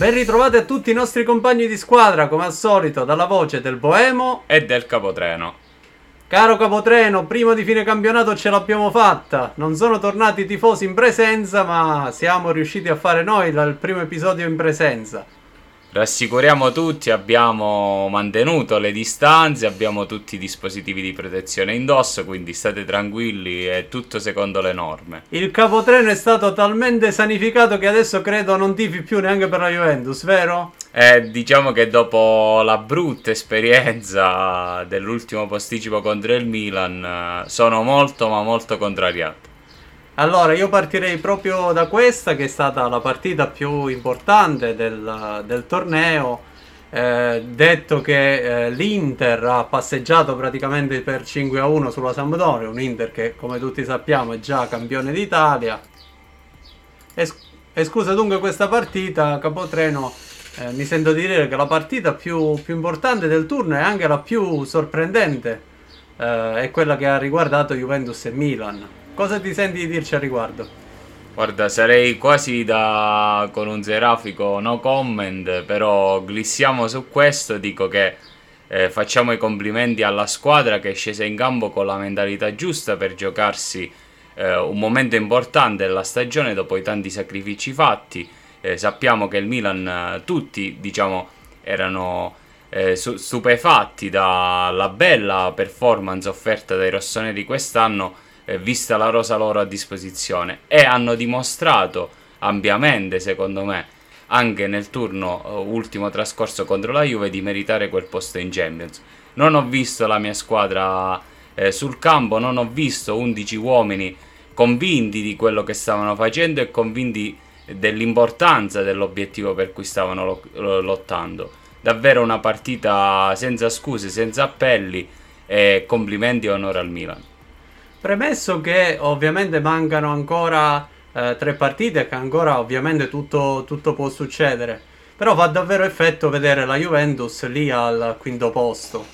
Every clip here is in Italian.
Ben ritrovati a tutti i nostri compagni di squadra, come al solito, dalla voce del Boemo e del capotreno. Caro capotreno, prima di fine campionato ce l'abbiamo fatta. Non sono tornati i tifosi in presenza, ma siamo riusciti a fare noi il primo episodio in presenza. Rassicuriamo tutti, abbiamo mantenuto le distanze, abbiamo tutti i dispositivi di protezione indosso, quindi state tranquilli, è tutto secondo le norme. Il capotreno è stato talmente sanificato che adesso credo non tifi più neanche per la Juventus, vero? Eh, diciamo che dopo la brutta esperienza dell'ultimo posticipo contro il Milan, sono molto ma molto contrariato. Allora, io partirei proprio da questa, che è stata la partita più importante del, del torneo. Eh, detto che eh, l'Inter ha passeggiato praticamente per 5 a 1 sulla Sampdoria, un Inter che come tutti sappiamo è già campione d'Italia. E, e scusa dunque questa partita, Capotreno, eh, mi sento di dire che la partita più, più, importante del turno e anche la più sorprendente eh, è quella che ha riguardato Juventus e Milan. Cosa ti senti di dirci al riguardo? Guarda, sarei quasi da con un serafico no comment, però glissiamo su questo, dico che eh, facciamo i complimenti alla squadra che è scesa in campo con la mentalità giusta per giocarsi eh, un momento importante della stagione dopo i tanti sacrifici fatti. Eh, sappiamo che il Milan, eh, tutti diciamo, erano eh, stupefatti dalla bella performance offerta dai rossoneri quest'anno eh, vista la rosa loro a disposizione e hanno dimostrato ampiamente, secondo me, anche nel turno uh, ultimo trascorso contro la Juve di meritare quel posto in Champions. Non ho visto la mia squadra eh, sul campo, non ho visto 11 uomini convinti di quello che stavano facendo e convinti dell'importanza dell'obiettivo per cui stavano lo- lottando. Davvero una partita senza scuse, senza appelli e complimenti e onore al Milan. Premesso che ovviamente mancano ancora eh, tre partite, che ancora ovviamente tutto, tutto, può succedere, però fa davvero effetto vedere la Juventus lì al quinto posto.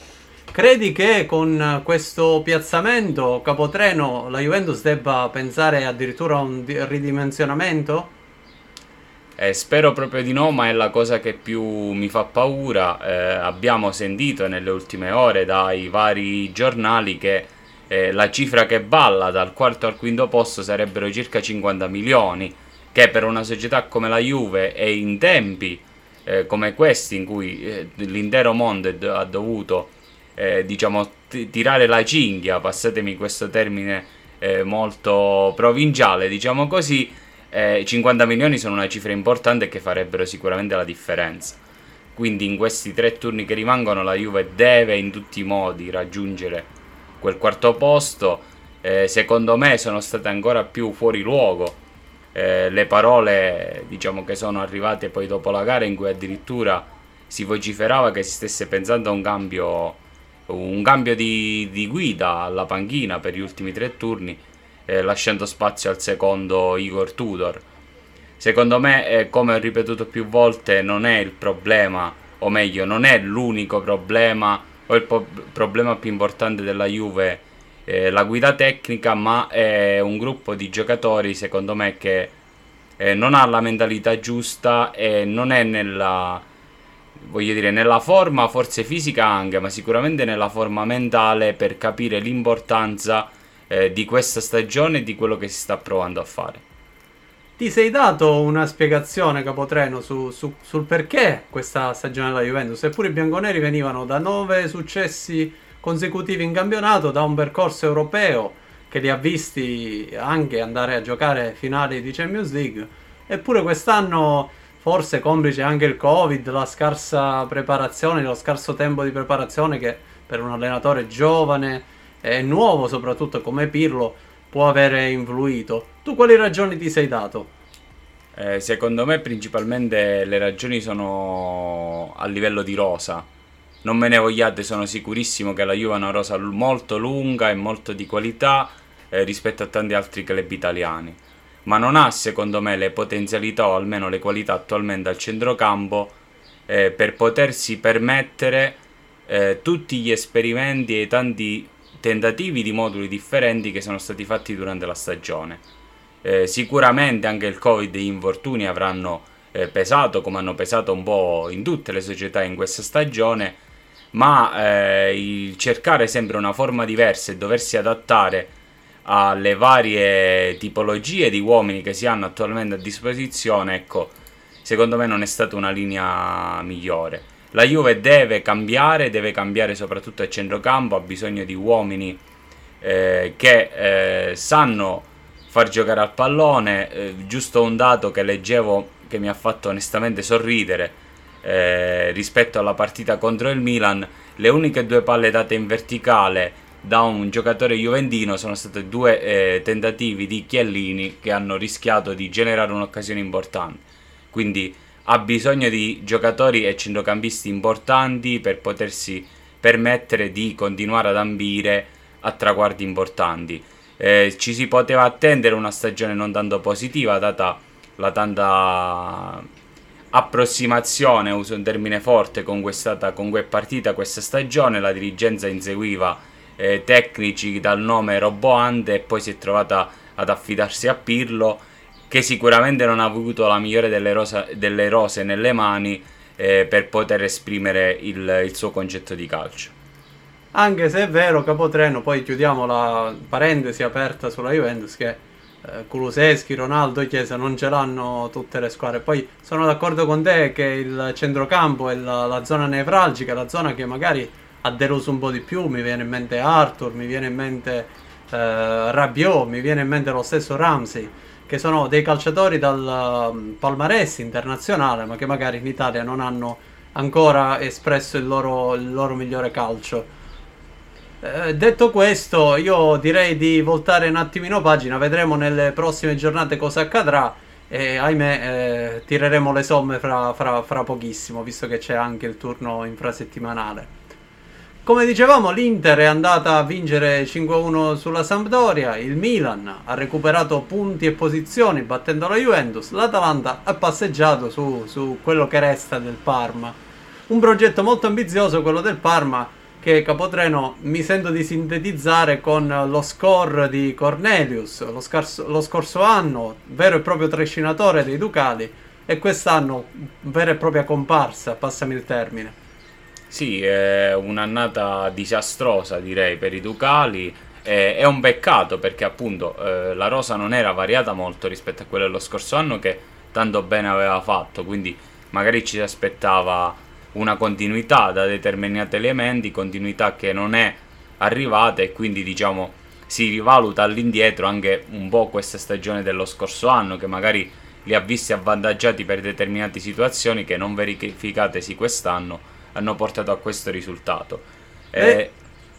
Credi che con questo piazzamento capotreno la Juventus debba pensare addirittura a un ridimensionamento? Eh, spero proprio di no, ma è la cosa che più mi fa paura. Eh, abbiamo sentito nelle ultime ore dai vari giornali che eh, la cifra che balla dal quarto al quinto posto sarebbero circa 50 milioni, che per una società come la Juve e in tempi eh, come questi in cui eh, l'intero mondo ha dovuto eh, diciamo t- tirare la cinghia, passatemi questo termine eh, molto provinciale, diciamo così, 50 eh, milioni sono una cifra importante che farebbero sicuramente la differenza. Quindi in questi tre turni che rimangono la Juve deve in tutti i modi raggiungere quel quarto posto, eh, secondo me sono state ancora più fuori luogo. Eh, le parole diciamo che sono arrivate poi dopo la gara in cui addirittura si vociferava che si stesse pensando a un cambio, un cambio di, di guida alla panchina per gli ultimi tre turni, eh, lasciando spazio al secondo Igor Tudor. Secondo me, eh, come ho ripetuto più volte, non è il problema, o meglio, non è l'unico problema o il po- problema più importante della Juve eh, la guida tecnica, ma è un gruppo di giocatori, secondo me, che eh, non ha la mentalità giusta e non è nella, voglio dire, nella forma, forse fisica anche, ma sicuramente nella forma mentale per capire l'importanza eh, di questa stagione e di quello che si sta provando a fare. Ti sei dato una spiegazione, Capotreno, su, su, sul perché questa stagione della Juventus, eppure i bianconeri venivano da nove successi consecutivi in campionato, da un percorso europeo che li ha visti anche andare a giocare finali di Champions League, eppure quest'anno, forse complice anche il Covid, la scarsa preparazione, lo scarso tempo di preparazione che per un allenatore giovane e nuovo soprattutto come Pirlo può avere influito. Tu quali ragioni ti sei dato? Eh, secondo me principalmente le ragioni sono a livello di rosa. Non me ne vogliate, sono sicurissimo che la Juve ha una rosa molto lunga e molto di qualità eh, rispetto a tanti altri club italiani. Ma non ha, secondo me, le potenzialità o almeno le qualità attualmente al centrocampo eh, per potersi permettere eh, tutti gli esperimenti e i tanti tentativi di moduli differenti che sono stati fatti durante la stagione. Eh, sicuramente anche il Covid e gli infortuni avranno eh, pesato come hanno pesato un po' in tutte le società in questa stagione, ma eh, il cercare sempre una forma diversa e doversi adattare alle varie tipologie di uomini che si hanno attualmente a disposizione, ecco, secondo me non è stata una linea migliore. La Juve deve cambiare, deve cambiare soprattutto a centrocampo, ha bisogno di uomini eh, che eh, sanno far giocare al pallone. Eh, giusto un dato che leggevo che mi ha fatto onestamente sorridere eh, rispetto alla partita contro il Milan, le uniche due palle date in verticale da un giocatore juventino sono stati due eh, tentativi di Chiellini che hanno rischiato di generare un'occasione importante. Quindi ha bisogno di giocatori e centrocampisti importanti per potersi permettere di continuare ad ambire a traguardi importanti. Eh, ci si poteva attendere una stagione non tanto positiva, data la tanta approssimazione, uso un termine forte, con questa, con questa partita, questa stagione. La dirigenza inseguiva eh, tecnici dal nome roboante e poi si è trovata ad affidarsi a Pirlo che sicuramente non ha avuto la migliore delle, rosa, delle rose nelle mani eh, per poter esprimere il, il, suo concetto di calcio. Anche se è vero, Capotreno, poi chiudiamo la parentesi aperta sulla Juventus che eh, Kuluseschi, Ronaldo, Chiesa non ce l'hanno tutte le squadre. Poi sono d'accordo con te che il centrocampo è la, la zona nevralgica, la zona che magari ha deluso un po' di più, mi viene in mente Arthur, mi viene in mente eh, Rabiot, mi viene in mente lo stesso Ramsey, che sono dei calciatori dal um, palmarès internazionale, ma che magari in Italia non hanno ancora espresso il loro, il loro migliore calcio. Eh, detto questo, io direi di voltare un attimino pagina, vedremo nelle prossime giornate cosa accadrà e ahimè eh, tireremo le somme fra, fra, fra pochissimo, visto che c'è anche il turno infrasettimanale. Come dicevamo, l'Inter è andata a vincere 5-1 sulla Sampdoria, il Milan ha recuperato punti e posizioni battendo la Juventus, l'Atalanta ha passeggiato su, su quello che resta del Parma. Un progetto molto ambizioso, quello del Parma, che Capotreno mi sento di sintetizzare con lo score di Cornelius, lo, scarso, lo scorso anno, vero e proprio trascinatore dei Ducali, e quest'anno vera e propria comparsa, passami il termine. Sì, è un'annata disastrosa direi per i Ducali. È un peccato perché appunto eh, la rosa non era variata molto rispetto a quella dello scorso anno che tanto bene aveva fatto, quindi magari ci si aspettava una continuità da determinati elementi, continuità che non è arrivata e quindi diciamo si rivaluta all'indietro anche un po' questa stagione dello scorso anno che magari li ha visti avvantaggiati per determinate situazioni che non verificatesi quest'anno hanno portato a questo risultato. Eh,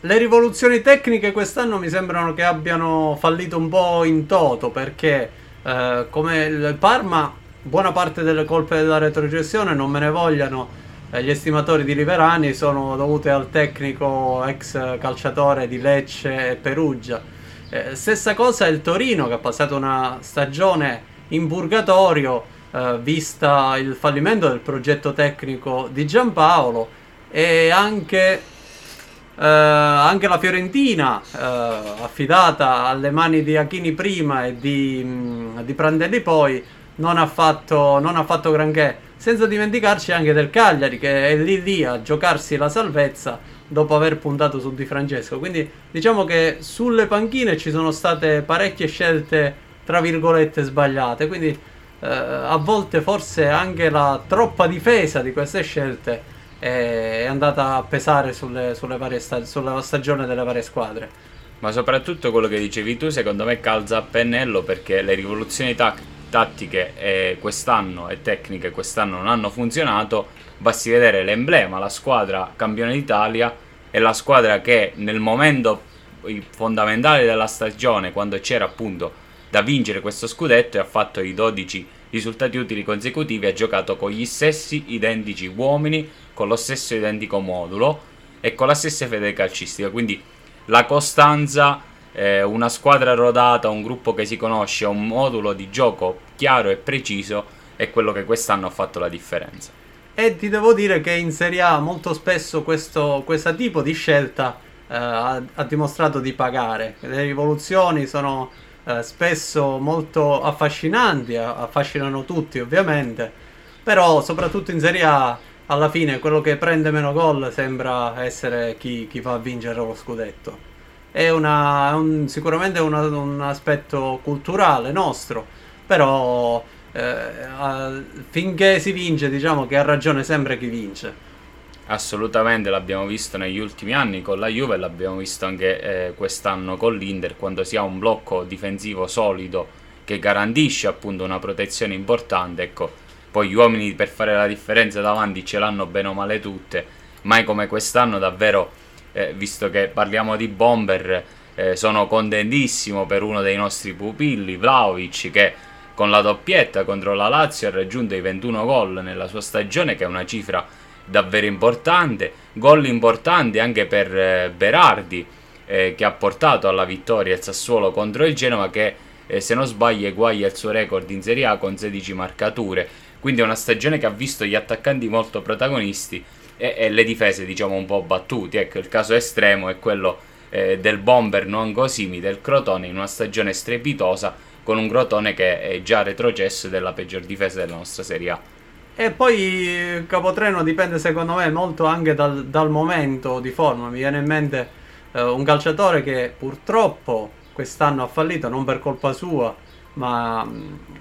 le rivoluzioni tecniche quest'anno mi sembrano che abbiano fallito un po' in toto perché eh, come il Parma buona parte delle colpe della retrocessione non me ne vogliano eh, gli estimatori di Riverani sono dovute al tecnico ex calciatore di Lecce e Perugia eh, stessa cosa il Torino che ha passato una stagione in purgatorio eh, vista il fallimento del progetto tecnico di Giampaolo e anche, eh, anche la Fiorentina eh, affidata alle mani di Achini prima e di, mh, di Prandelli poi non ha, fatto, non ha fatto granché senza dimenticarci anche del Cagliari che è lì lì a giocarsi la salvezza dopo aver puntato su Di Francesco. Quindi diciamo che sulle panchine ci sono state parecchie scelte tra virgolette sbagliate. Quindi eh, a volte forse anche la troppa difesa di queste scelte è andata a pesare sulle, sulle varie sta- sulla stagione delle varie squadre. Ma soprattutto quello che dicevi tu, secondo me calza a pennello perché le rivoluzioni tac- tattiche eh, quest'anno e tecniche quest'anno non hanno funzionato. Basti vedere l'emblema, la squadra campione d'Italia e la squadra che nel momento fondamentale della stagione, quando c'era appunto da vincere questo scudetto e ha fatto i 12 risultati utili consecutivi, ha giocato con gli stessi identici uomini, con lo stesso identico modulo e con la stessa fede calcistica. Quindi la costanza, eh, una squadra rodata, un gruppo che si conosce, un modulo di gioco chiaro e preciso è quello che quest'anno ha fatto la differenza. E ti devo dire che in Serie A molto spesso questo, questo tipo di scelta eh, ha, ha dimostrato di pagare. Le rivoluzioni sono eh, spesso molto affascinanti, affascinano tutti ovviamente, però soprattutto in Serie A alla fine quello che prende meno gol sembra essere chi, chi va vincere lo scudetto. È, una, un, sicuramente una, un aspetto culturale nostro, però eh, finché si vince diciamo che ha ragione sempre chi vince. Assolutamente, l'abbiamo visto negli ultimi anni con la Juve, l'abbiamo visto anche eh, quest'anno con l'Inter, quando si ha un blocco difensivo solido che garantisce appunto una protezione importante, ecco, poi gli uomini per fare la differenza davanti ce l'hanno bene o male tutte, mai come quest'anno davvero, eh, visto che parliamo di bomber, eh, sono contentissimo per uno dei nostri pupilli, Vlaovic, che con la doppietta contro la Lazio ha raggiunto i 21 gol nella sua stagione, che è una cifra davvero importante, gol importanti anche per eh, Berardi eh, che ha portato alla vittoria il Sassuolo contro il Genova che eh, se non sbaglio eguaglia il suo record in Serie A con 16 marcature, quindi è una stagione che ha visto gli attaccanti molto protagonisti e, e le difese diciamo un po' battuti, ecco il caso estremo è quello eh, del bomber non Cosimi del Crotone in una stagione strepitosa con un Crotone che è già retrocesso della peggior difesa della nostra Serie A. E poi Capotreno dipende secondo me molto anche dal, dal momento di forma. Mi viene in mente eh, un calciatore che purtroppo quest'anno ha fallito, non per colpa sua, ma,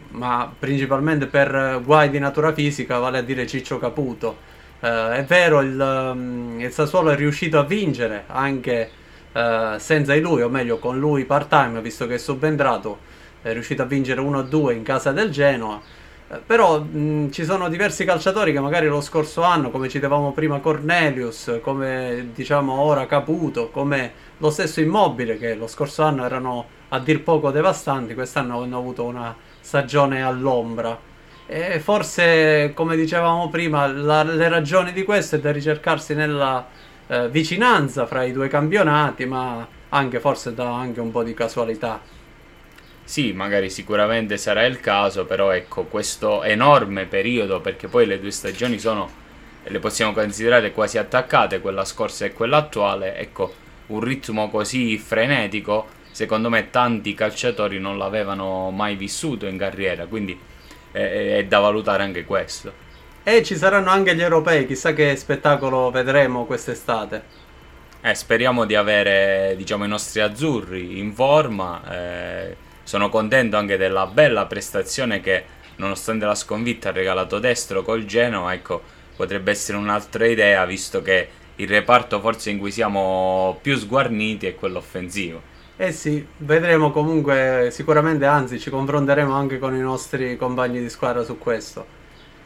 ma principalmente per guai di natura fisica, vale a dire Ciccio Caputo. Eh, è vero, il, mm, il, Sassuolo è riuscito a vincere anche eh, senza di lui, o meglio con lui part time, visto che è subentrato, è riuscito a vincere 1-2 in casa del Genoa eh, però mh, ci sono diversi calciatori che magari lo scorso anno, come citavamo prima Cornelius, come diciamo ora Caputo, come lo stesso Immobile, che lo scorso anno erano a dir poco devastanti, quest'anno hanno avuto una stagione all'ombra. E forse, come dicevamo prima, la, le ragioni di questo è da ricercarsi nella eh, vicinanza fra i due campionati, ma anche forse da anche un po' di casualità. Sì, magari sicuramente sarà il caso, però ecco, questo enorme periodo, perché poi le due stagioni sono, le possiamo considerare quasi attaccate, quella scorsa e quella attuale, ecco, un ritmo così frenetico, secondo me tanti calciatori non l'avevano mai vissuto in carriera, quindi è, è da valutare anche questo. E ci saranno anche gli europei, chissà che spettacolo vedremo quest'estate. Eh, speriamo di avere diciamo, i nostri azzurri in forma. Eh, sono contento anche della bella prestazione che, nonostante la sconfitta, ha regalato destro col Genoa. Ecco, potrebbe essere un'altra idea, visto che il reparto forse in cui siamo più sguarniti è quello offensivo. Eh sì, vedremo comunque, sicuramente, anzi ci confronteremo anche con i nostri compagni di squadra su questo.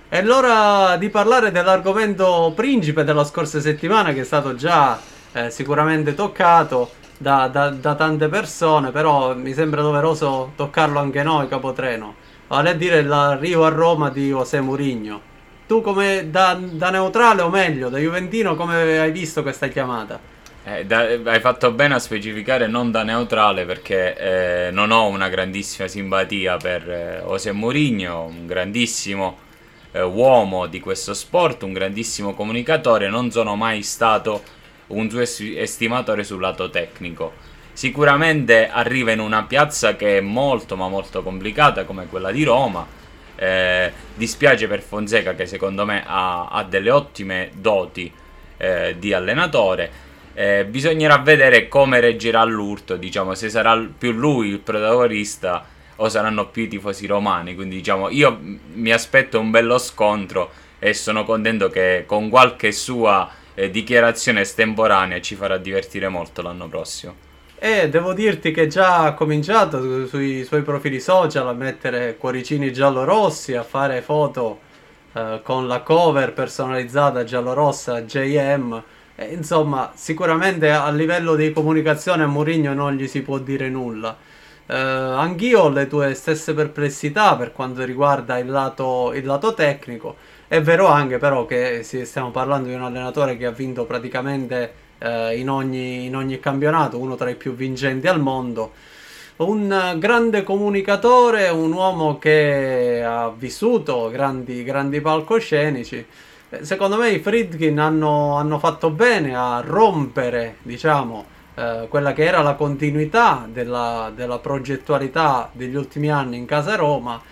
È l'ora di parlare dell'argomento principe della scorsa settimana che è stato già eh, sicuramente toccato, da, da, da, tante persone, però mi sembra doveroso toccarlo anche noi, Capotreno. Vale a dire l'arrivo a Roma di José Mourinho. Tu come da, da, neutrale o meglio, da Juventino, come hai visto questa chiamata? Eh, da, hai fatto bene a specificare non da neutrale perché eh, non ho una grandissima simpatia per eh, José Mourinho, un grandissimo eh, uomo di questo sport, un grandissimo comunicatore, non sono mai stato un suo estimatore sul lato tecnico. Sicuramente arriva in una piazza che è molto ma molto complicata come quella di Roma. Eh, dispiace per Fonseca che secondo me ha, ha delle ottime doti eh, di allenatore. Eh, bisognerà vedere come reggerà l'urto, diciamo, se sarà più lui il protagonista o saranno più i tifosi romani. Quindi diciamo, io mi aspetto un bello scontro e sono contento che con qualche sua eh, dichiarazione estemporanea ci farà divertire molto l'anno prossimo. E devo dirti che già ha cominciato su, sui suoi profili social a mettere cuoricini giallo-rossi, a fare foto eh, con la cover personalizzata giallo-rossa JM. E, insomma, sicuramente a livello di comunicazione a Mourinho non gli si può dire nulla. Eh, anch'io ho le tue stesse perplessità per quanto riguarda il lato, il lato tecnico è vero anche però che stiamo parlando di un allenatore che ha vinto praticamente eh, in, ogni, in, ogni, campionato, uno tra i più vincenti al mondo. Un grande comunicatore, un uomo che ha vissuto grandi, grandi palcoscenici. Eh, secondo me i Friedkin hanno, hanno fatto bene a rompere, diciamo, eh, quella che era la continuità della, della progettualità degli ultimi anni in casa Roma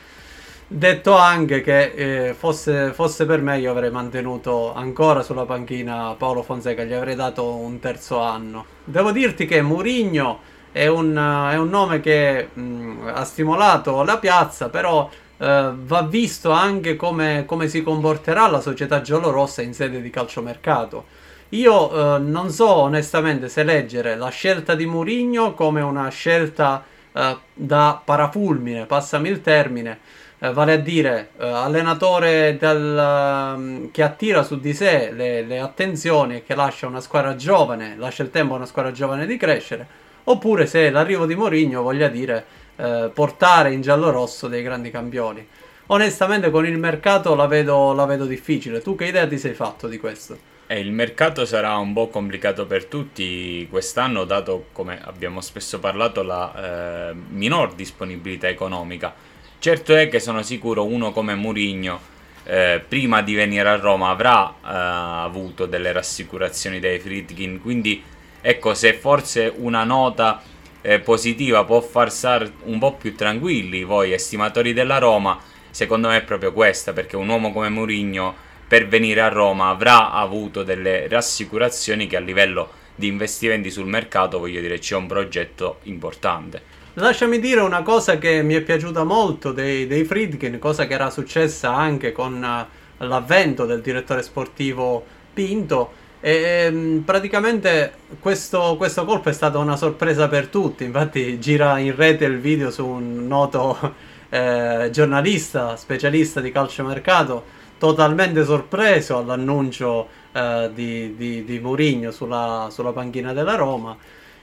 Detto anche che eh, fosse, fosse, per me io avrei mantenuto ancora sulla panchina Paolo Fonseca, gli avrei dato un terzo anno. Devo dirti che Murigno è un, è un nome che mh, ha stimolato la piazza, però eh, va visto anche come, come, si comporterà la società giallorossa in sede di calciomercato. Io eh, non so onestamente se leggere la scelta di Murigno come una scelta eh, da parafulmine, passami il termine, eh, vale a dire eh, allenatore del, um, che attira su di sé le, le, attenzioni e che lascia una squadra giovane, lascia il tempo a una squadra giovane di crescere, oppure se l'arrivo di Mourinho voglia dire eh, portare in giallo-rosso dei grandi campioni. Onestamente con il mercato la vedo, la vedo difficile. Tu che idea ti sei fatto di questo? Eh, il mercato sarà un po' complicato per tutti quest'anno, dato, come abbiamo spesso parlato, la eh, minor disponibilità economica Certo è che sono sicuro uno come Murigno eh, prima di venire a Roma avrà eh, avuto delle rassicurazioni dai Friedkin, quindi ecco se forse una nota eh, positiva può far stare un po' più tranquilli voi estimatori della Roma, secondo me è proprio questa, perché un uomo come Murigno per venire a Roma avrà avuto delle rassicurazioni che a livello di investimenti sul mercato voglio dire c'è un progetto importante. Lasciami dire una cosa che mi è piaciuta molto dei, dei Friedkin, cosa che era successa anche con uh, l'avvento del direttore sportivo Pinto. E um, praticamente questo, questo, colpo è stata una sorpresa per tutti. Infatti, gira in rete il video su un noto eh, giornalista, specialista di calciomercato, totalmente sorpreso all'annuncio eh, di, di, di Mourinho sulla, sulla panchina della Roma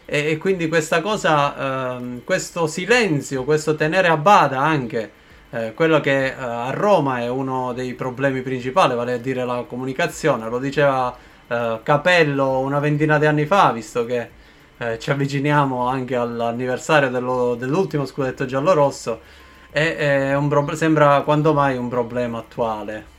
e, e quindi questa cosa, eh, questo silenzio, questo tenere a bada anche eh, quello che eh, a Roma è uno dei problemi principali, vale a dire la comunicazione, lo diceva eh, Capello una ventina di anni fa, visto che eh, ci avviciniamo anche all'anniversario dello, dell'ultimo scudetto giallo-rosso, è un pro- sembra quanto mai un problema attuale.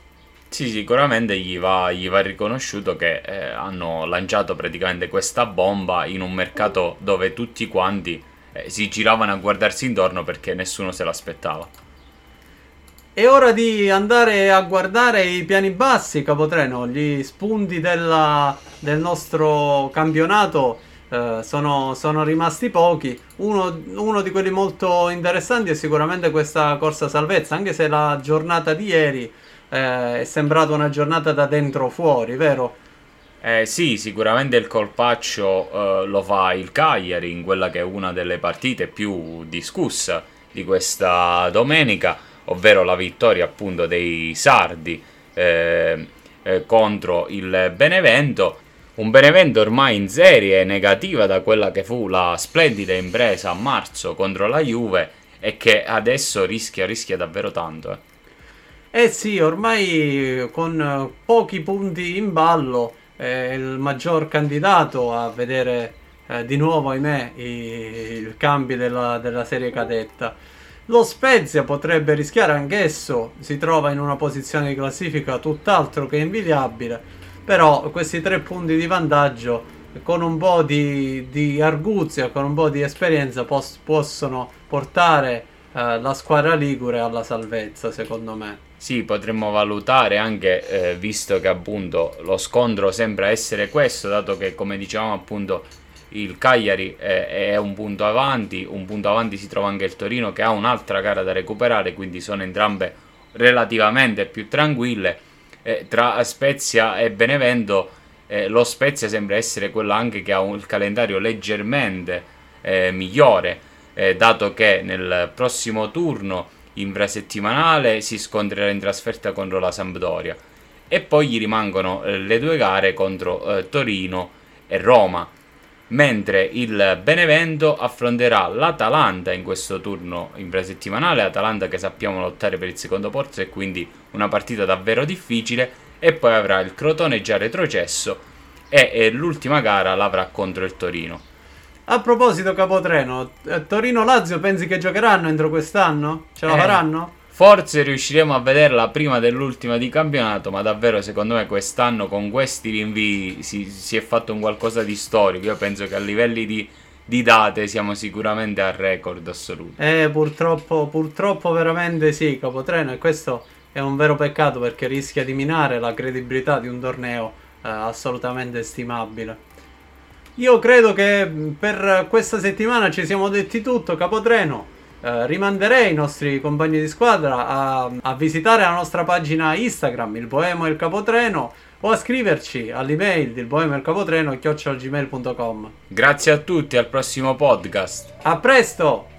Sì, sicuramente gli va, gli va riconosciuto che eh, hanno lanciato praticamente questa bomba in un mercato dove tutti quanti eh, si giravano a guardarsi intorno perché nessuno se l'aspettava. È ora di andare a guardare i piani bassi, Capotreno. Gli spunti della, del nostro campionato eh, sono, sono, rimasti pochi. Uno, uno, di quelli molto interessanti è sicuramente questa corsa salvezza, anche se la giornata di ieri eh, è sembrata una giornata da dentro fuori, vero? Eh, sì, sicuramente il colpaccio eh, lo fa il Cagliari in quella che è una delle partite più discusse di questa domenica, ovvero la vittoria appunto dei Sardi eh, eh, contro il Benevento. Un Benevento ormai in serie negativa da quella che fu la splendida impresa a marzo contro la Juve e che adesso rischia, rischia davvero tanto. Eh. Eh sì, ormai con eh, pochi punti in ballo è il maggior candidato a vedere eh, di nuovo, ahimè, i, i cambi della, della, serie cadetta. Lo Spezia potrebbe rischiare anch'esso, si trova in una posizione di classifica tutt'altro che invidiabile, però questi tre punti di vantaggio con un po' di, di arguzia, con un po' di esperienza pos- possono portare eh, la squadra Ligure alla salvezza, secondo me. Sì, potremmo valutare anche, eh, visto che appunto lo scontro sembra essere questo, dato che come dicevamo appunto il Cagliari è, è, un punto avanti, un punto avanti si trova anche il Torino che ha un'altra gara da recuperare, quindi sono entrambe relativamente più tranquille. Eh, tra Spezia e Benevento eh, lo Spezia sembra essere quello anche che ha un, il calendario leggermente eh, migliore, eh, dato che nel prossimo turno infrasettimanale si scontrerà in trasferta contro la Sampdoria. E poi gli rimangono eh, le due gare contro eh, Torino e Roma. Mentre il Benevento affronterà l'Atalanta in questo turno infrasettimanale Atalanta che sappiamo lottare per il secondo posto e quindi una partita davvero difficile. E poi avrà il Crotone già retrocesso e, e l'ultima gara l'avrà contro il Torino a proposito, Capotreno, eh, Torino-Lazio pensi che giocheranno entro quest'anno? Ce la eh, faranno? Forse riusciremo a vederla prima dell'ultima di campionato, ma davvero secondo me quest'anno con questi rinvii si, si è fatto un qualcosa di storico. Io penso che a livelli di di date siamo sicuramente al record assoluto. Eh, purtroppo, purtroppo veramente sì, Capotreno, e questo è un vero peccato perché rischia di minare la credibilità di un torneo eh, assolutamente stimabile. Io credo che per questa settimana ci siamo detti tutto, Capotreno. Eh, rimanderei i nostri compagni di squadra a, a, visitare la nostra pagina Instagram, il Boemo e il Capotreno, o a scriverci all'email del Boemo e il Capotreno chiocciolgmail.com. Grazie a tutti, al prossimo podcast. A presto!